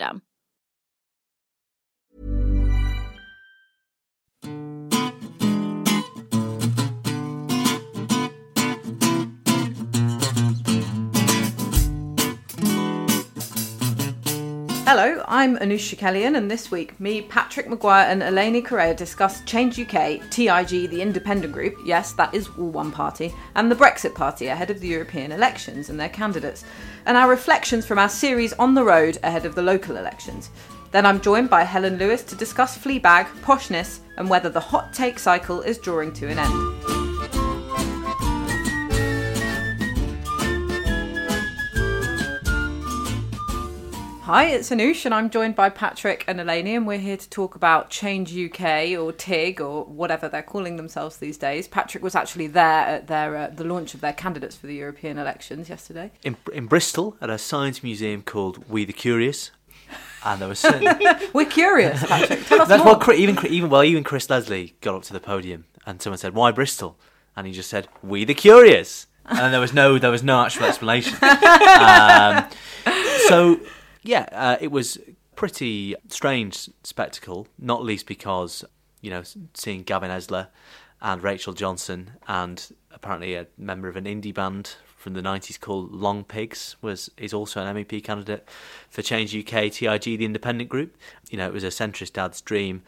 system. Hello, I'm Anoosh Chakelian, and this week, me, Patrick Maguire, and Eleni Courea discuss Change UK, TIG, the independent group, yes, that is all one party, and the Brexit Party ahead of the European elections and their candidates, and our reflections from our series On the Road ahead of the local elections. Then I'm joined by Helen Lewis to discuss Fleabag, poshness, and whether the hot take cycle is drawing to an end. Hi, it's Anoosh, and I'm joined by Patrick and Eleni, and we're here to talk about Change UK or TIG or whatever they're calling themselves these days. Patrick was actually there at their uh, the launch of their candidates for the European elections yesterday. in, in Bristol at a science museum called We the Curious, and there was We're curious, Patrick. Tell us that's more. what even even well even Chris Leslie got up to the podium and someone said why Bristol and he just said We the Curious and there was no there was no actual explanation. um, so yeah, uh, it was pretty strange spectacle, not least because you know seeing Gavin Esler and Rachel Johnson and apparently a member of an indie band from the 90s called Longpigs was is also an MEP candidate for Change UK TIG the independent group. You know it was a centrist dad's dream.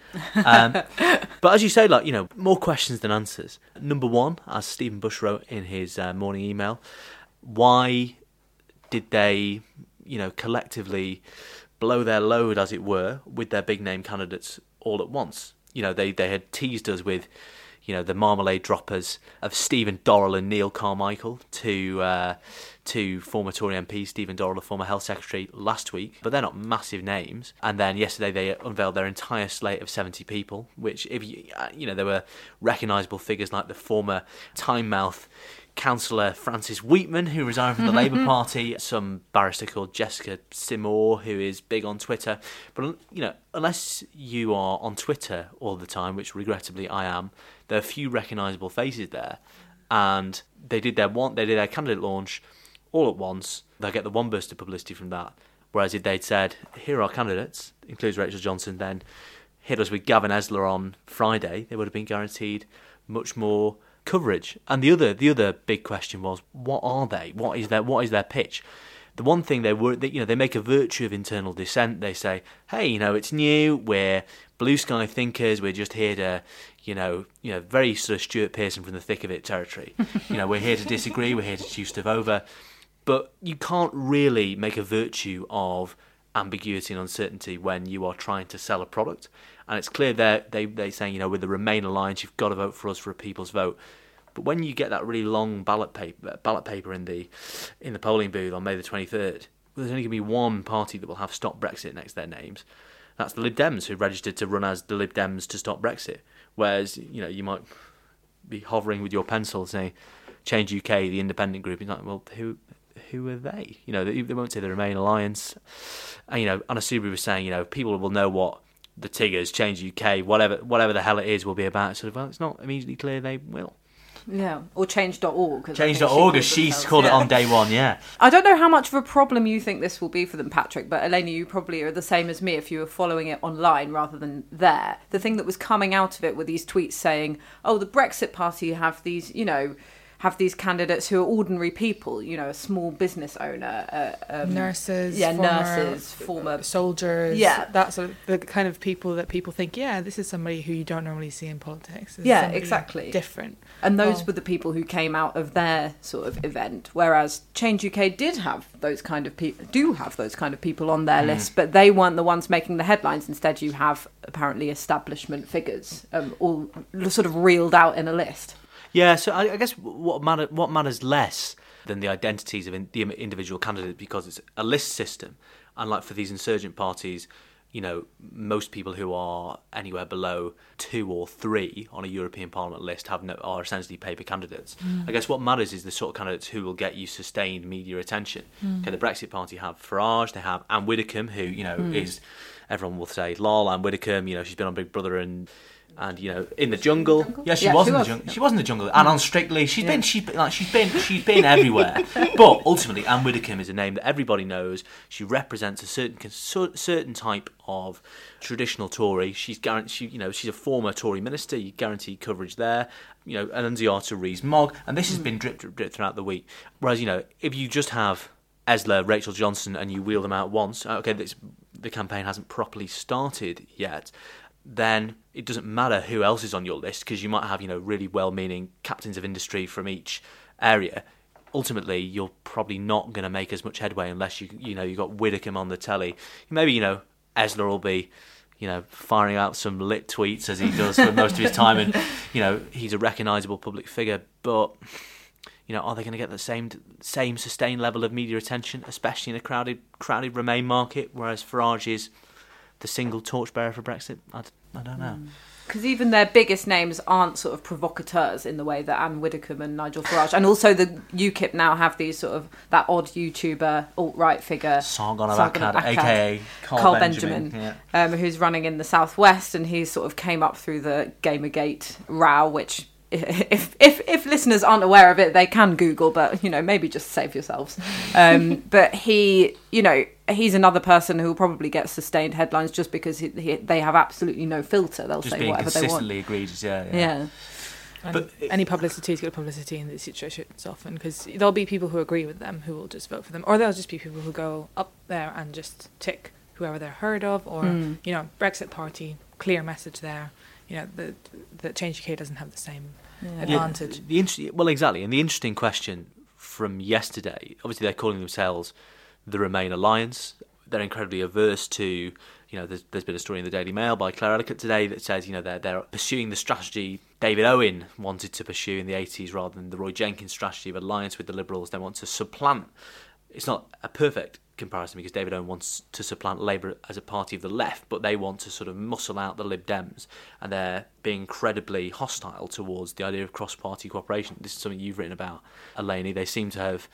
Um, but as you say like you know more questions than answers. Number one as Stephen Bush wrote in his uh, morning email why did they, you know, collectively blow their load, as it were, with their big name candidates all at once? You know, they, they had teased us with, you know, the marmalade droppers of Stephen Dorrell and Neil Carmichael to uh, to former Tory MP Stephen Dorrell, the former Health Secretary, last week. But they're not massive names. And then yesterday they unveiled their entire slate of 70 people, which, if you, uh, you know, there were recognisable figures like the former Time Mouth Councillor Francis Wheatman, who resigned from the Labour Party, some barrister called Jessica Simor, who is big on Twitter. But you know, unless you are on Twitter all the time, which regrettably I am, there are a few recognisable faces there. And they did their one, they did their candidate launch all at once. They'll get the one burst of publicity from that. Whereas if they'd said, "Here are our candidates," includes Rachel Johnson, then hit us with Gavin Esler on Friday, they would have been guaranteed much more coverage. And the other the other big question was, what are they? What is their what is their pitch? The one thing they were, they, you know, they make a virtue of internal dissent. They say, "Hey, you know, it's new. We're blue sky thinkers. We're just here to, you know, you know, very sort of Stewart Pearson from the thick of it territory. you know, we're here to disagree. We're here to chew stuff over." But you can't really make a virtue of ambiguity and uncertainty when you are trying to sell a product. And it's clear that they they saying, you know, with the Remain alliance, you've got to vote for us for a people's vote. But when you get that really long ballot paper, ballot paper in the in the polling booth on May the twenty third, there's only going to be one party that will have Stop Brexit next to their names. That's the Lib Dems, who registered to run as the Lib Dems to stop Brexit. Whereas you know you might be hovering with your pencil saying Change UK, the independent group. You're like, well, who who are they? You know, they, they won't say the Remain Alliance. And you know, Anna Soubry was saying, you know, people will know what the Tiggers, Change UK, whatever whatever the hell it is, will be about. Sort of, well, it's not immediately clear they will. Yeah, or change.org. 'cause I think Change.org, she as she themselves- called it on day one, yeah. I don't know how much of a problem you think this will be for them, Patrick, but Eleni, you probably are the same as me if you were following it online rather than there. The thing that was coming out of it were these tweets saying, oh, the Brexit Party have these, you know, have these candidates who are ordinary people, you know, a small business owner, uh, um, nurses, yeah, former nurses, former soldiers, Yeah. that sort of the kind of people that people think, yeah, this is somebody who you don't normally see in politics. Yeah, exactly. different. And those were the people who came out of their sort of event. Whereas Change UK did have those kind of people, do have those kind of people on their list, but they weren't the ones making the headlines. Instead, you have apparently establishment figures, um, all sort of reeled out in a list. Yeah, so I, I guess what matter what matters less than the identities of in, the individual candidates because it's a list system, and like for these insurgent parties, you know, most people who are anywhere below two or three on a European Parliament list have no, are essentially paper candidates. Mm. I guess what matters is the sort of candidates who will get you sustained media attention. Mm. Okay, the Brexit Party have Farage, they have Anne Widdecombe, who you know mm. is everyone will say, "Lol, Anne Widdecombe." You know, she's been on Big Brother and. And you know, in the jungle, yeah, she Yeah, was she in the jungle. She was in the jungle, and on Strictly, she's been, she's been, like, she's been, she's been everywhere. but ultimately, Anne Widdecombe is a name that everybody knows. She represents a certain certain type of traditional Tory. She's guaranteed, she, you know, she's a former Tory minister. You guarantee coverage there. You know, and Annunziata Rees Mogg, and this has hmm. been drip, drip, drip throughout the week. Whereas, you know, if you just have Esler, Rachel Johnson, and you wheel them out once, uh, okay, this, the campaign hasn't properly started yet then it doesn't matter who else is on your list because you might have you know really well-meaning captains of industry from each area. Ultimately, you're probably not going to make as much headway unless you you know you got Widdecombe on the telly. Maybe you know Esler will be you know firing out some lit tweets as he does for most of his time, and you know he's a recognisable public figure, but. You know, are they going to get the same same sustained level of media attention, especially in a crowded crowded Remain market? Whereas Farage is the single torchbearer for Brexit? I don't know. Because even their biggest names aren't sort of provocateurs in the way that Anne Widdecombe and Nigel Farage, and also the UKIP now have these sort of that odd YouTuber alt right figure, Sargon of Sargon Akkad, of Akkad, aka Carl, Carl Benjamin. Benjamin, Yeah. um, who's running in the southwest, and he sort of came up through the Gamergate row, which. If, if if listeners aren't aware of it, they can Google, but you know maybe just save yourselves. Um, but he, you know, he's another person who will probably get sustained headlines just because he, he, they have absolutely no filter. They'll Just say being whatever they want. consistently egregious, yeah. Yeah. Yeah. And But- any publicity is good publicity in these situations often because there'll be people who agree with them who will just vote for them, or there'll just be people who go up there and just tick whoever they're heard of, or Mm. you know, Brexit Party, clear message there. You know, the the Change UK doesn't have the same Yeah, advantage. the inter- well, exactly. And the interesting question from yesterday, obviously they're calling themselves the Remain Alliance. They're incredibly averse to, you know, there's, there's been a story in the Daily Mail by Claire Ellicott today that says, you know, they're, they're pursuing the strategy David Owen wanted to pursue in the 80s rather than the Roy Jenkins strategy of alliance with the Liberals. They want to supplant. It's not a perfect comparison because David Owen wants to supplant Labour as a party of the left, but they want to sort of muscle out the Lib Dems, and they're being incredibly hostile towards the idea of cross-party cooperation. This is something you've written about, Eleni. They seem to have,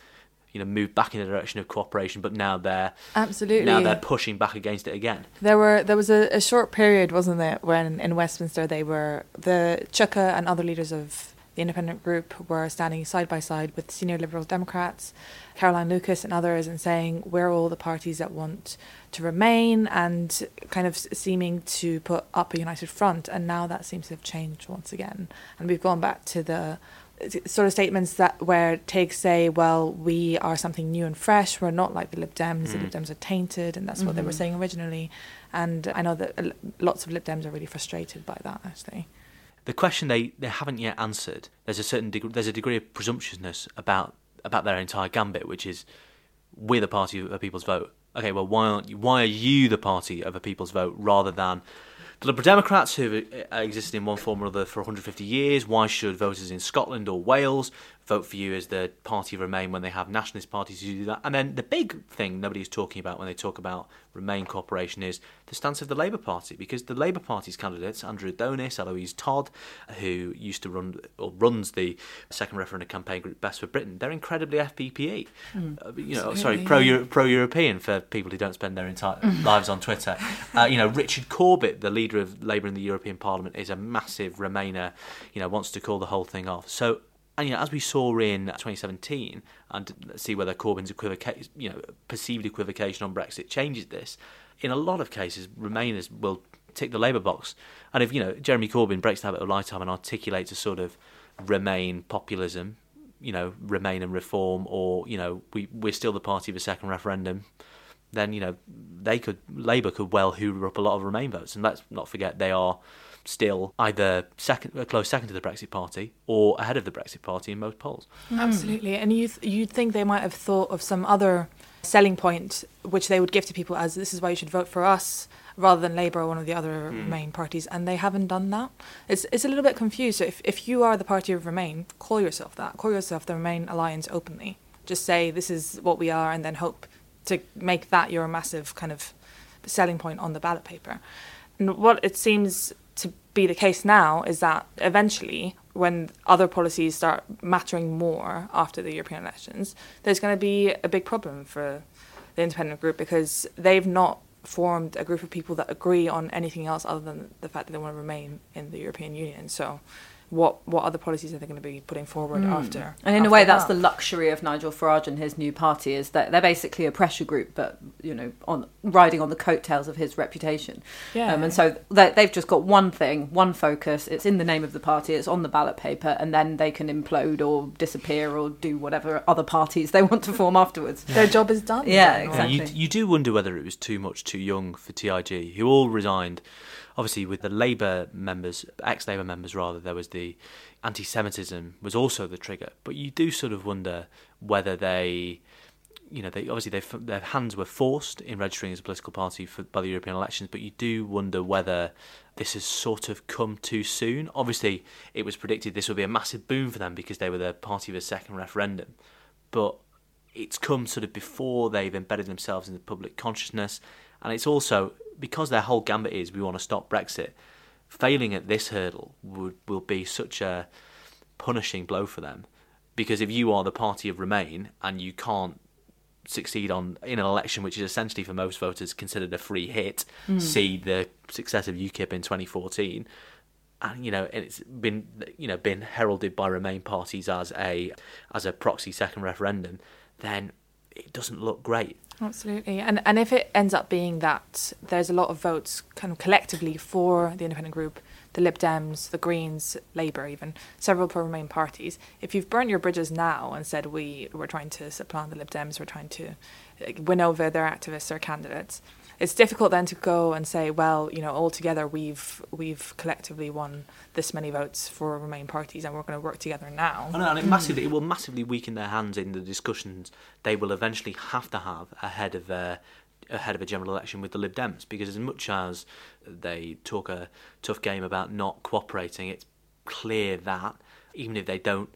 you know, moved back in the direction of cooperation, but now they're Absolutely. now they're pushing back against it again. There were there was a, a short period, wasn't there, when in Westminster they were the Chuka and other leaders of the independent group were standing side by side with senior Liberal Democrats, Caroline Lucas and others, and saying we're all the parties that want to remain, and kind of seeming to put up a united front. And now that seems to have changed once again, and we've gone back to the sort of statements that where takes say, well, we are something new and fresh. We're not like the Lib Dems. The Lib mm. Dems are tainted, and that's what they were mm-hmm. saying originally. And I know that lots of Lib Dems are really frustrated by that. Actually, the question they, they haven't yet answered. There's a certain degree, there's a degree of presumptuousness about about their entire gambit, which is we're the party of a people's vote. Okay, well, why aren't you? Why are you the party of a people's vote rather than the Liberal Democrats who have uh, existed in one form or other for 150 years? Why should voters in Scotland or Wales vote for you as the party of Remain when they have nationalist parties who do that? And then the big thing nobody is talking about when they talk about Remain cooperation is the stance of the Labour Party, because the Labour Party's candidates, Andrew Adonis, Eloise Todd, who used to run or runs the second referendum campaign group Best for Britain, they're incredibly FBPE. Uh, you know, sorry, pro pro European for people who don't spend their entire lives on Twitter. Uh, you know, Richard Corbett, the leader of Labour in the European Parliament, is a massive Remainer. You know, wants to call the whole thing off. So And you know, as we saw in 2017, and see whether Corbyn's equivocation, you know, perceived equivocation on Brexit changes this. In a lot of cases, Remainers will tick the Labour box, and if you know Jeremy Corbyn breaks the habit of lifetime and articulates a sort of Remain populism, you know, Remain and reform, or you know, we we're still the party of a second referendum, then you know they could Labour could well hoover up a lot of Remain votes, and let's not forget they are still either second, close second to the Brexit Party or ahead of the Brexit Party in most polls. Mm. Absolutely, and you th- you'd think they might have thought of some other selling point which they would give to people as this is why you should vote for us rather than Labour or one of the other mm. main parties, and they haven't done that. It's it's a little bit confused. So if if you are the party of Remain, call yourself that. Call yourself the Remain Alliance openly. Just say this is what we are, and then hope to make that your massive kind of selling point on the ballot paper. And what it seems to be the case now is that eventually, when other policies start mattering more after the European elections, there's going to be a big problem for the independent group because they've not formed a group of people that agree on anything else other than the fact that they want to remain in the European Union. So, what what other policies are they going to be putting forward after? And in a after way, that's that? the luxury of Nigel Farage and his new party is that they're basically a pressure group, but you know, on riding on the coattails of his reputation. Yeah. Um, and so they, they've just got one thing, one focus. It's in the name of the party. It's on the ballot paper, and then they can implode or disappear or do whatever other parties they want to form afterwards. their job is done. Yeah, in general. Yeah, you, Exactly. you do wonder whether it was too much too young for TIG, who all resigned. Obviously, with the Labour members, ex-Labour members rather, there was the anti-Semitism was also the trigger. But you do sort of wonder whether they, you know, they obviously they, their hands were forced in registering as a political party for, by the European elections. But you do wonder whether this has sort of come too soon. Obviously, it was predicted this would be a massive boom for them because they were the party of a second referendum, but it's come sort of before they've embedded themselves in the public consciousness, and it's also because their whole gambit is we want to stop Brexit. Failing at this hurdle would will be such a punishing blow for them, because if you are the party of Remain and you can't succeed on in an election which is essentially for most voters considered a free hit, hmm. see the success of UKIP in 2014 and you know and it's been you know been heralded by Remain parties as a as a proxy second referendum, then it doesn't look great. Absolutely. And and if it ends up being that there's a lot of votes kind of collectively for the independent group, the Lib Dems, the Greens, Labour even, several pro Remain parties, if you've burnt your bridges now and said we we're trying to supplant the Lib Dems, we're trying to uh, win over their activists or candidates, it's difficult then to go and say, well, you know, all together we've we've collectively won this many votes for Remain parties and we're going to work together now. And, and it hmm. massively it will massively weaken their hands in the discussions they will eventually have to have ahead of their ahead of a general election with the Lib Dems because as much as they talk a tough game about not cooperating, it's clear that even if they don't,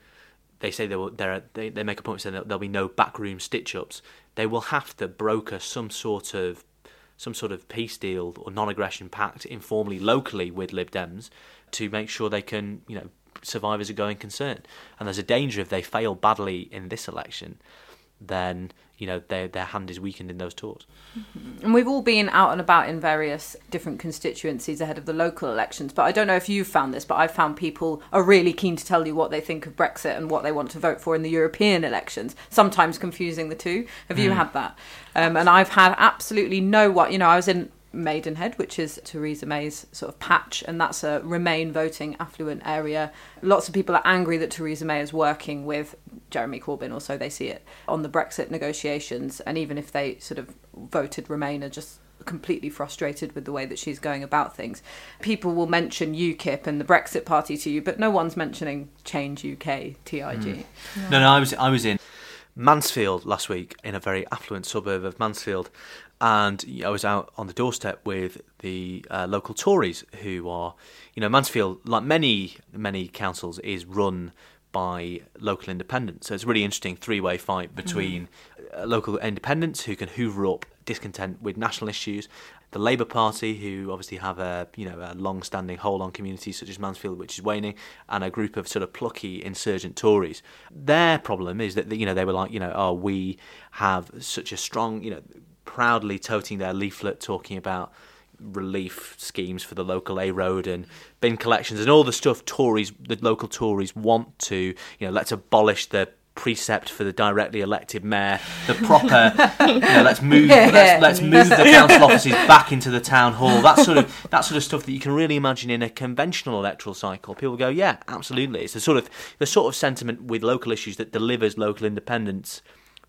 they say they will. There, they they make a point of saying that there'll be no backroom stitch ups. They will have to broker some sort of some sort of peace deal or non-aggression pact informally locally with Lib Dems to make sure they can you know survive as a going concern. And there's a danger if they fail badly in this election, then you know their their hand is weakened in those talks. And we've all been out and about in various different constituencies ahead of the local elections. But I don't know if you've found this, but I've found people are really keen to tell you what they think of Brexit and what they want to vote for in the European elections, sometimes confusing the two. Have you had that? Um, and I've had absolutely no what, you know, I was in Maidenhead, which is Theresa May's sort of patch, and that's a Remain voting affluent area. Lots of people are angry that Theresa May is working with Jeremy Corbyn, or so they see it, on the Brexit negotiations. And even if they sort of voted Remain, are just completely frustrated with the way that she's going about things. People will mention UKIP and the Brexit Party to you, but no one's mentioning Change UK, TIG. No, no, I was I was in Mansfield last week in a very affluent suburb of Mansfield, and I was out on the doorstep with the uh, local Tories who are, you know, Mansfield, like many many councils, is run by local independents. So it's a really interesting three-way fight between uh, local independents who can hoover up discontent with national issues, the Labour Party who obviously have a you know a long-standing hold on communities such as Mansfield, which is waning, and a group of sort of plucky insurgent Tories. Their problem is that you know they were like you know oh we have such a strong you know proudly toting their leaflet talking about relief schemes for the local A road and bin collections and all the stuff Tories, the local Tories want to, you know, let's abolish the precept for the directly elected mayor, the proper, you know, let's move, let's, let's move the council offices back into the town hall. That sort of that sort of stuff that you can really imagine in a conventional electoral cycle. People go, yeah, absolutely. It's the sort of the sort of sentiment with local issues that delivers local independence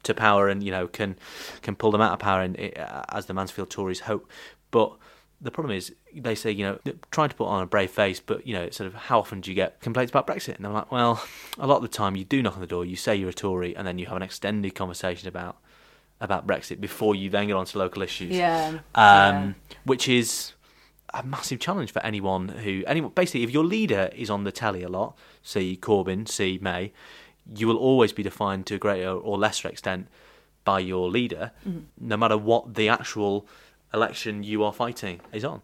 to power and you know can can pull them out of power and uh, as the Mansfield Tories hope. But the problem is they say you know trying to put on a brave face, but you know it's sort of how often do you get complaints about Brexit? And they're like, well, a lot of the time you do knock on the door, you say you're a Tory, and then you have an extended conversation about about Brexit before you then get on to local issues. Yeah. Um, yeah. Which is a massive challenge for anyone who anyone basically if your leader is on the telly a lot, see Corbyn, see May, you will always be defined to a greater or lesser extent by your leader, mm. no matter what the actual election you are fighting is on.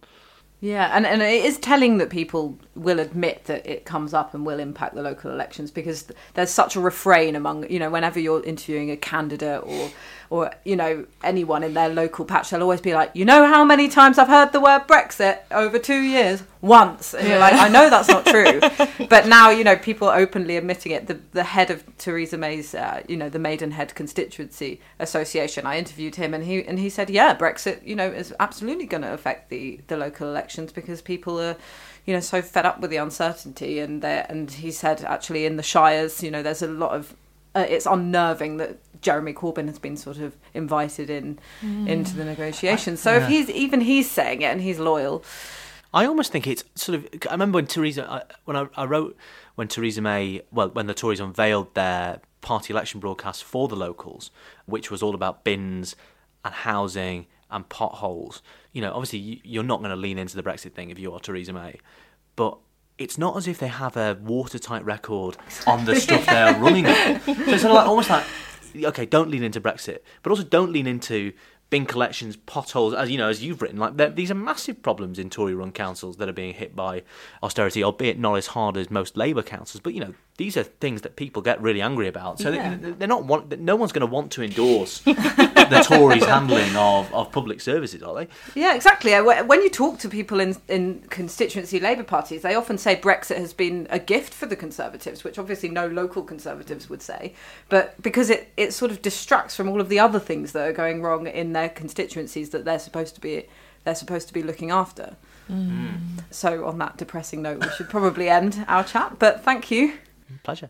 Yeah, and, and it is telling that people will admit that it comes up and will impact the local elections because there's such a refrain among, you know, whenever you're interviewing a candidate or or you know anyone in their local patch, they'll always be like, you know how many times I've heard the word Brexit over two years? Once, and you're like, I know that's not true, but now you know people are openly admitting it. The the head of Theresa May's, uh, you know, the Maidenhead Constituency Association, I interviewed him, and he and he said, yeah, Brexit, you know, is absolutely going to affect the the local elections because people are you know so fed up with the uncertainty and and he said actually in the shires you know there's a lot of uh, it's unnerving that Jeremy Corbyn has been sort of invited in mm. into the negotiations. So yeah. if he's even he's saying it and he's loyal, I almost think it's sort of. I remember when Theresa, when I, I wrote when Theresa May, well, when the Tories unveiled their party election broadcast for the locals, which was all about bins and housing and potholes. You know, obviously you're not going to lean into the Brexit thing if you are Theresa May, but it's not as if they have a watertight record on the stuff they're running on. So it's sort of like, almost like okay, don't lean into Brexit, but also don't lean into bin collections, potholes, as you know, as you've written, like these are massive problems in Tory-run councils that are being hit by austerity, albeit not as hard as most Labour councils. But you know, these are things that people get really angry about. So yeah. they, are not want, no one's going to want to endorse the Tories' handling of, of public services, are they? Yeah, exactly. Uh, when you talk to people in in constituency Labour parties, they often say Brexit has been a gift for the Conservatives, which obviously no local Conservatives would say, but because it it sort of distracts from all of the other things that are going wrong in their constituencies that they're supposed to be they're supposed to be looking after. Mm. So, on that depressing note, we should probably end our chat. But thank you. Pleasure.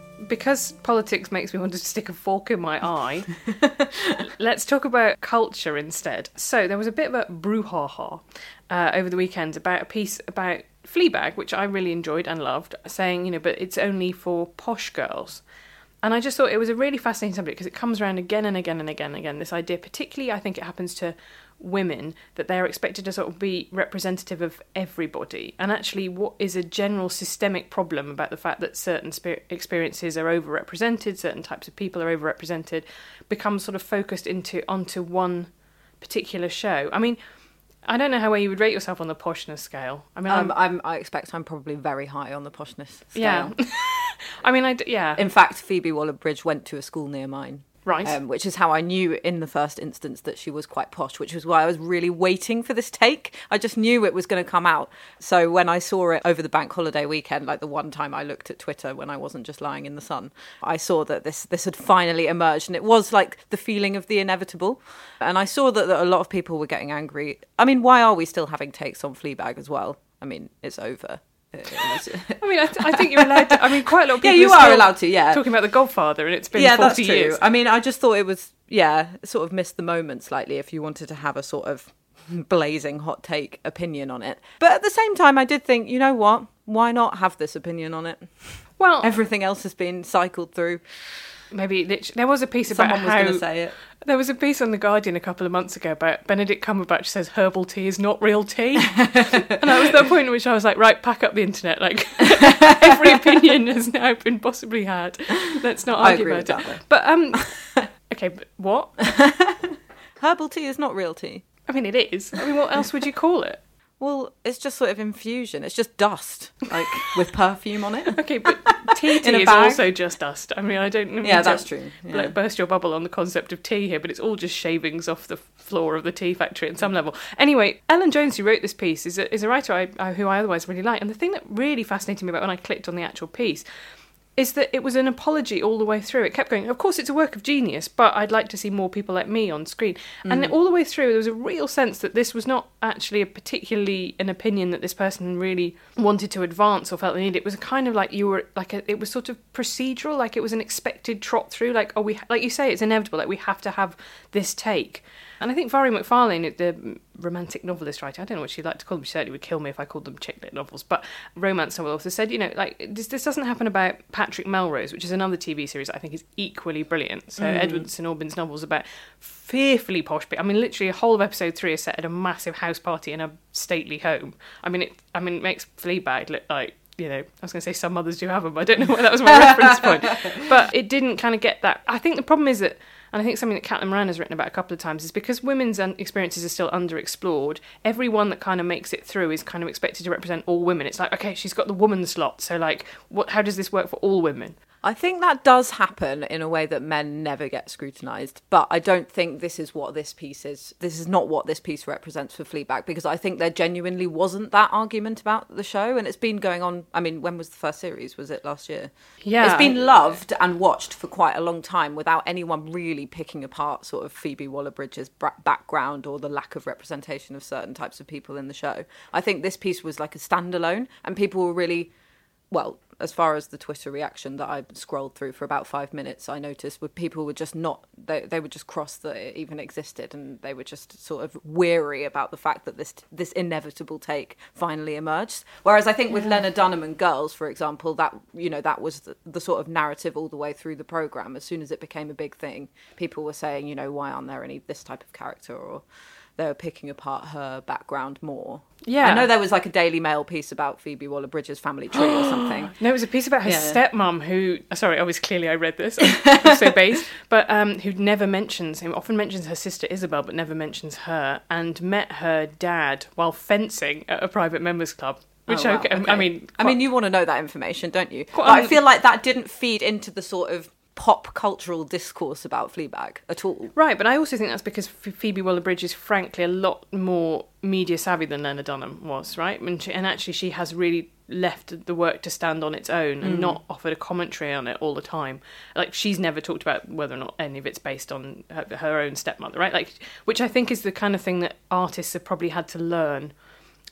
because politics makes me want to stick a fork in my eye, let's talk about culture instead. So there was a bit of a brouhaha uh, over the weekend about a piece about Fleabag, which I really enjoyed and loved, saying, you know, but it's only for posh girls. And I just thought it was a really fascinating subject because it comes around again and again and again and again. This idea, particularly, I think it happens to women that they're expected to sort of be representative of everybody and actually what is a general systemic problem about the fact that certain experiences are overrepresented certain types of people are overrepresented becomes sort of focused into onto one particular show i mean I don't know how well you would rate yourself on the poshness scale. I mean, um, I'm, i expect I'm probably very high on the poshness scale. Yeah. I mean, I d- yeah. In fact, Phoebe Waller-Bridge went to a school near mine. Right. Um, which is how I knew in the first instance that she was quite posh, which was why I was really waiting for this take. I just knew it was going to come out. So when I saw it over the bank holiday weekend, like the one time I looked at Twitter when I wasn't just lying in the sun, I saw that this this had finally emerged, and it was like the feeling of the inevitable. And I saw that, that a lot of people were getting angry. I mean, why are we still having takes on Fleabag as well? I mean, it's over. I mean, I, th- I think you're allowed to. I mean, quite a lot of people. Yeah, you are are allowed to, yeah. Talking about The Godfather, and it's been yeah, 40 that's true. years. I mean, I just thought it was, yeah, sort of missed the moment slightly if you wanted to have a sort of blazing hot take opinion on it. But at the same time, I did think, you know what? Why not have this opinion on it? Well, Everything else has been cycled through. Maybe there was a piece about Someone was going to say it. there was a piece on the Guardian a couple of months ago about Benedict Cumberbatch says herbal tea is not real tea, and that was the point at which I was like, right, pack up the internet. Like every opinion has now been possibly had. Let's not argue about it. But um, okay, but what? Herbal tea is not real tea. I mean, it is. I mean, what else would you call it? Well, it's just sort of infusion. It's just dust, like with perfume on it. Okay, but tea tea is bag? also just dust. I mean, I don't Yeah, that's true. Yeah. Like burst your bubble on the concept of tea here, but it's all just shavings off the floor of the tea factory at some level. Anyway, Ellen Jones, who wrote this piece, is a, is a writer I, I, who I otherwise really like. And the thing that really fascinated me about when I clicked on the actual piece is that it was an apology all the way through. It kept going, of course, it's a work of genius, but I'd like to see more people like me on screen. And mm. all the way through, there was a real sense that this was not actually a particularly an opinion that this person really wanted to advance or felt the need. It was kind of like you were like a, it was sort of procedural, like it was an expected trot through. Like oh, we like you say, it's inevitable. Like we have to have this take. And I think Mhairi McFarlane, the romantic novelist writer, I don't know what she'd like to call them. She certainly would kill me if I called them chick lit novels, but romance novel author said, you know, like this, this doesn't happen about Patrick Melrose, which is another TV series that I think is equally brilliant. So mm. Edward St Aubyn's novels about fearfully posh. But I mean, literally, a whole of episode three is set at a massive house party in a stately home. I mean, it. I mean, it makes Fleabag look like. You know, I was going to say some mothers do have them. But I don't know why that was my reference point. But it didn't kind of get that. I think the problem is that and I think something that Caitlin Moran has written about a couple of times is because women's experiences are still underexplored, everyone that kind of makes it through is kind of expected to represent all women. It's like, okay, she's got the woman slot, so like, what? How does this work for all women? I think that does happen in a way that men never get scrutinised, but I don't think this is what this piece is. This is not what this piece represents for Fleabag because I think there genuinely wasn't that argument about the show, and it's been going on. I mean, when was the first series? Was it last year? Yeah. it's been loved and watched for quite a long time without anyone really picking apart sort of Phoebe Waller-Bridge's background or the lack of representation of certain types of people in the show. I think this piece was like a standalone, and people were really well, as far as the Twitter reaction that I scrolled through for about five minutes, I noticed were people were just not they they were just cross that it even existed, and they were just sort of weary about the fact that this this inevitable take finally emerged. Whereas I think with Lena Dunham and Girls, for example, that you know that was the, the sort of narrative all the way through the program. As soon as it became a big thing, people were saying, you know, why aren't there any this type of character or they were picking apart her background more. Yeah. I know there was like a Daily Mail piece about Phoebe Waller Bridge's family tree or something. No, it was a piece about her Yeah. stepmom who, sorry, obviously clearly I read this, I'm so based, but um, who never mentions him, often mentions her sister Isobel, but never mentions her, and met her dad while fencing at a private members club. Which Oh, wow, okay, I okay. mean, I mean, you want to know that information, don't you? Quite But I feel like that didn't feed into the sort of pop cultural discourse about Fleabag at all. Right, but I also think that's because Phoebe Waller-Bridge is frankly a lot more media savvy than Lena Dunham was, right? And, she, and actually, she has really left the work to stand on its own and mm. not offered a commentary on it all the time. Like she's never talked about whether or not any of it's based on her, her own stepmother, right? Like, which I think is the kind of thing that artists have probably had to learn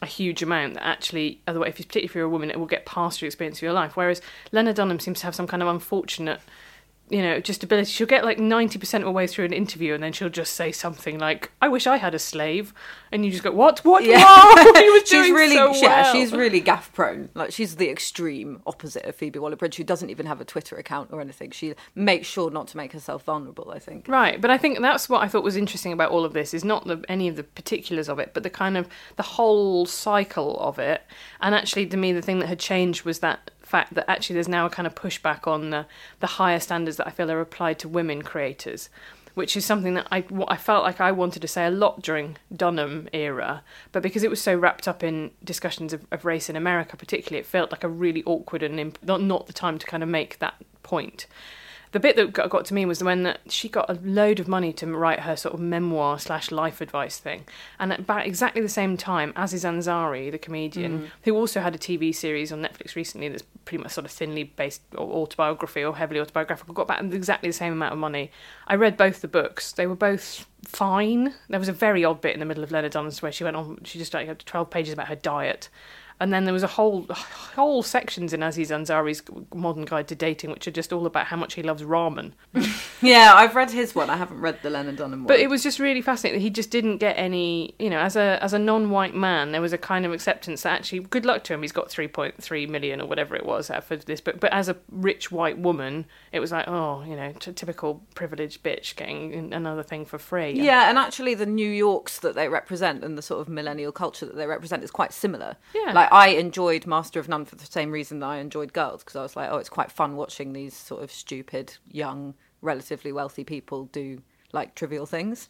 a huge amount that actually otherwise if you particularly if you're a woman it will get past your experience of your life whereas Lena Dunham seems to have some kind of unfortunate you know, just ability. She'll get like 90% of the way through an interview and then she'll just say something like, I wish I had a slave. And you just go, what? What? Yeah. Whoa! Was she's doing really, so yeah, well. she's really gaff prone. Like she's the extreme opposite of Phoebe Waller-Bridge, who doesn't even have a Twitter account or anything. She makes sure not to make herself vulnerable. I think. Right, but I think that's what I thought was interesting about all of this is not the, any of the particulars of it, but the kind of the whole cycle of it. And actually, to me, the thing that had changed was that fact that actually there's now a kind of pushback on the, the higher standards that I feel are applied to women creators. Which is something that I, what I felt like I wanted to say a lot during Dunham era, but because it was so wrapped up in discussions of, of race in America, particularly, it felt like a really awkward and imp- not not the time to kind of make that point. The bit that got, got to me was when she got a load of money to write her sort of memoir slash life advice thing, and at about exactly the same time, Aziz Ansari, the comedian, mm-hmm. who also had a TV series on Netflix recently that's pretty much sort of thinly based or autobiography or heavily autobiographical, got about exactly the same amount of money. I read both the books; they were both fine. There was a very odd bit in the middle of Lena Dunham's where she went on. She just like had twelve pages about her diet. And then there was a whole whole sections in Aziz Ansari's Modern Guide to Dating, which are just all about how much he loves ramen. Yeah, I've read his one. I haven't read the Lena Dunham one. But it was just really fascinating that he just didn't get any, you know, as a as a non-white man, there was a kind of acceptance that actually, good luck to him, he's got 3.3 million or whatever it was uh, for this book. But as a rich white woman, it was like, oh, you know, t- typical privileged bitch getting another thing for free. Yeah, and actually, the New Yorks that they represent and the sort of millennial culture that they represent is quite similar. Yeah. Like, I enjoyed Master of None for the same reason that I enjoyed Girls, because I was like, oh, it's quite fun watching these sort of stupid, young, relatively wealthy people do like trivial things.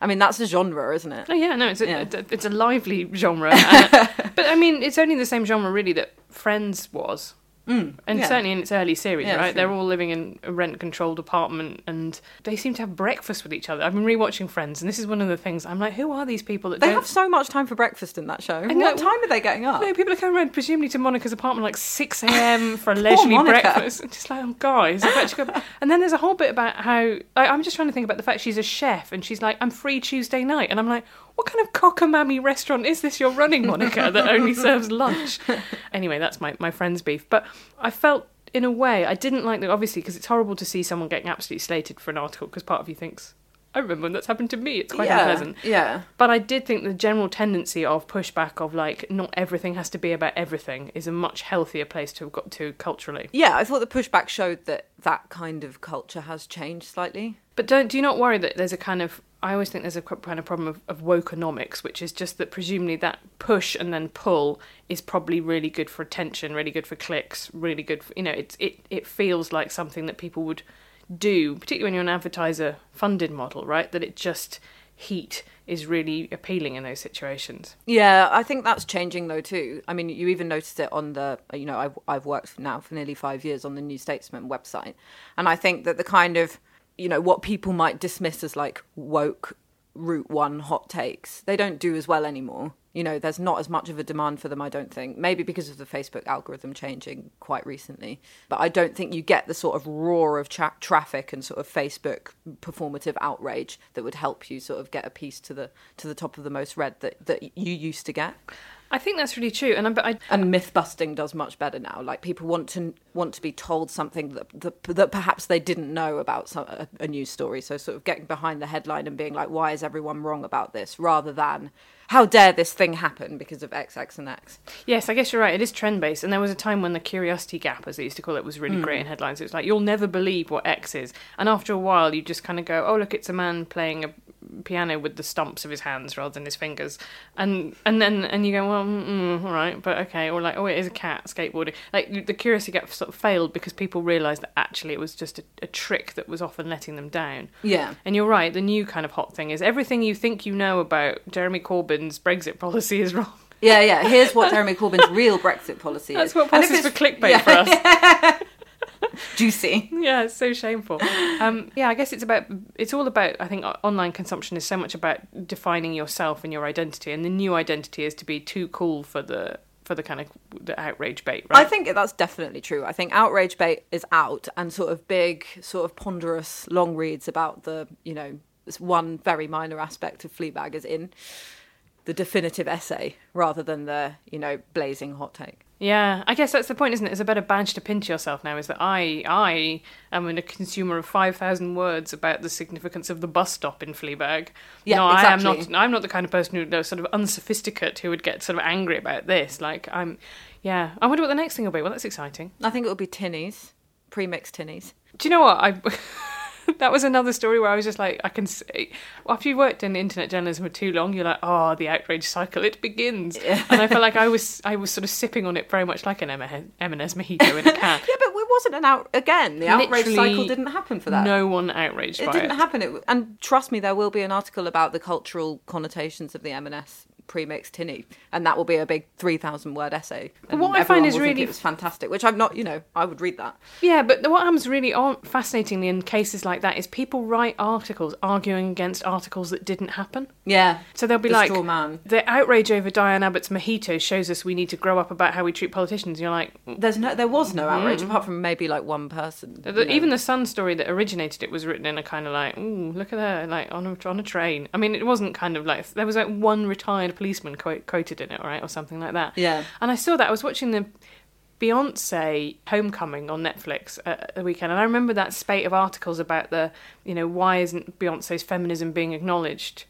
I mean, that's a genre, isn't it? Oh yeah, no, it's a Yeah. it's- it's a lively genre, Uh, but I mean, it's only the same genre really that Friends was, Mm, and yeah. certainly in its early series, Yeah, right? They're all living in a rent-controlled apartment, and they seem to have breakfast with each other. I've been rewatching Friends, and this is one of the things I'm like, who are these people that They don't? have so much time for breakfast in that show. know. What time are they getting up? no, people are coming around presumably to Monica's apartment like 6 a.m. for a leisurely Monica. breakfast. And just like, oh, guys. Got... And then there's a whole bit about how. I, I'm just trying to think about the fact she's a chef and she's like, I'm free Tuesday night. And I'm like, what kind of cockamamie restaurant is this you're running, Monica, that only serves lunch? Anyway, that's my, my friend's beef. But I felt. In a way, I didn't like that, obviously, because it's horrible to see someone getting absolutely slated for an article because part of you thinks, I remember when that's happened to me. It's quite yeah, unpleasant. Yeah. But I did think the general tendency of pushback of like not everything has to be about everything is a much healthier place to have got to culturally. Yeah, I thought the pushback showed that that kind of culture has changed slightly. But don't do you not worry that there's a kind of I always think there's a kind of problem of, of wokeonomics, which is just that presumably that push and then pull is probably really good for attention, really good for clicks, really good. For, you know, it's it it feels like something that people would do, particularly when you're an advertiser funded model, right? That it just heat is really appealing in those situations. Yeah, I think that's changing though too. I mean, you even noticed it on the, you know, I've I've worked now for nearly five years on the New Statesman website, and I think that the kind of, you know, what people might dismiss as like woke route one hot takes, they don't do as well anymore. You know, there's not as much of a demand for them, I don't think. Maybe because of the Facebook algorithm changing quite recently. But I don't think you get the sort of roar of tra- traffic and sort of Facebook performative outrage that would help you sort of get a piece to the to the top of the most read that, that you used to get. I think that's really true, and I, I, And myth busting does much better now. Like people want to want to be told something that that, that perhaps they didn't know about some, a, a news story. So sort of getting behind the headline and being like, "Why is everyone wrong about this?" rather than "How dare this thing happen because of X, X, and X." Yes, I guess you're right. It is trend based, and there was a time when the curiosity gap, as they used to call it, was really great hmm. in headlines. It was like you'll never believe what X is, and after a while, you just kind of go, "Oh, look, it's a man playing a piano with the stumps of his hands rather than his fingers," and and then and you go, "Well, mm, all right, but okay," or like, "Oh, it is a cat skateboarding." Like the curiosity gap sort of failed because people realised that actually it was just a, a trick that was often letting them down. Yeah. And you're right. The new kind of hot thing is everything you think you know about Jeremy Corbyn's Brexit policy is wrong. Yeah, yeah. Here's what Jeremy Corbyn's real Brexit policy is. That's what And if passes for it's clickbait for us. Juicy. Yeah, it's so shameful. Um, yeah, I guess it's about it's all about. I think online consumption is so much about defining yourself and your identity, and the new identity is to be too cool for the for the kind of the outrage bait, right? I think that's definitely true. I think outrage bait is out, and sort of big, sort of ponderous long reads about the, you know, one very minor aspect of Fleabag is in the definitive essay rather than the, you know, blazing hot take. Yeah, I guess that's the point, isn't it? It's a better badge to pin to yourself now. Is that I I am a consumer of five thousand words about the significance of the bus stop in Fleabag. Yeah, no, I am not. I'm not the kind of person who no, sort of unsophisticate who would get sort of angry about this. Like I'm. Yeah, I wonder what the next thing will be. Well, that's exciting. I think it will be tinnies, pre-mixed tinnies. Do you know what I? that was another story where I was just like, I can see. After you worked in internet journalism for too long, you're like, oh, the outrage cycle, it begins. And I felt like I was, I was sort of sipping on it very much like an M- M&S mojito in a can. Yeah, but it wasn't an out again. The outrage Literally cycle didn't happen for that. No one outraged it didn't it. happen. It, and trust me, there will be an article about the cultural connotations of the M&S pre-mixed tinny, and that will be a big three thousand word essay. And what I find is really- it was fantastic, which I'm not. You know, I would read that. Yeah, but what happens really fascinatingly in cases like that is people write articles arguing against articles that didn't happen. Yeah. So they'll be The like, man. the outrage over Diane Abbott's mojito shows us we need to grow up about how we treat politicians. You're like, mm. There's no, there was no mm. outrage apart from maybe like one person. The-. Even the Sun story that originated it was written in a kind of like, ooh, look at her, like on a, on a train. I mean, it wasn't kind of like there was like one retired policeman quote, quoted in it, right, or something like that. Yeah. And I saw that. I was watching the Beyonce Homecoming on Netflix at the weekend, and I remember that spate of articles about the, you know, why isn't Beyonce's feminism being acknowledged?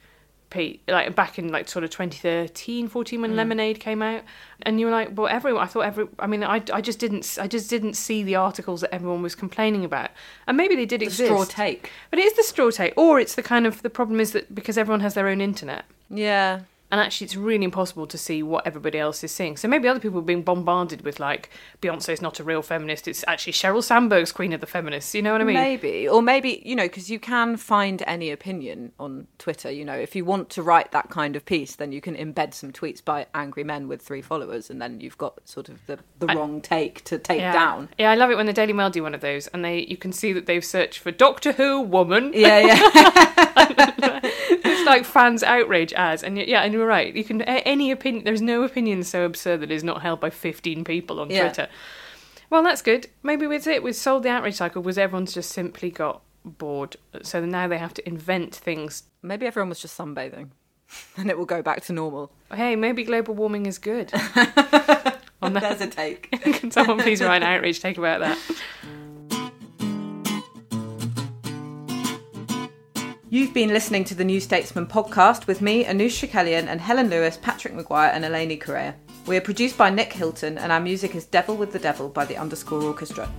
Pete, like back in like sort of 2013, 14 Mm. when Lemonade came out, and you were like, well, everyone. I thought every. I mean, I, I just didn't. I just didn't see the articles that everyone was complaining about, and maybe they did the exist. straw take. But it is the straw take, or it's the kind of the problem is that because everyone has their own internet, Yeah. And actually it's really impossible to see what everybody else is seeing. So maybe other people are being bombarded with like Beyonce's not a real feminist; it's actually Sheryl Sandberg's queen of the feminists. You know what I mean? Maybe, or maybe you know, because you can find any opinion on Twitter. You know, if you want to write that kind of piece, then you can embed some tweets by angry men with three followers, and then you've got sort of the, the wrong take to take Yeah. down. Yeah, I love it when the Daily Mail do one of those, and they you can see that they've searched for Doctor Who woman. Yeah, yeah. it's like fans outrage as, and yeah, and you're right. You can any opinion. There's no opinion so absurd that is not held by 15 people on Yeah. Twitter. Well, that's good. Maybe with it, we've solved the outrage cycle. Was everyone's just simply got bored, so now they have to invent things. maybe everyone was just sunbathing, and it will go back to normal. Hey, maybe global warming is good. On that- There's a take. Can someone please write an outrage take about that? You've been listening to the New Statesman podcast with me, Anoosh Chakelian, and Helen Lewis, Patrick Maguire, and Eleni Courea. We are produced by Nick Hilton, and our music is Devil with the Devil by the Underscore Orchestra.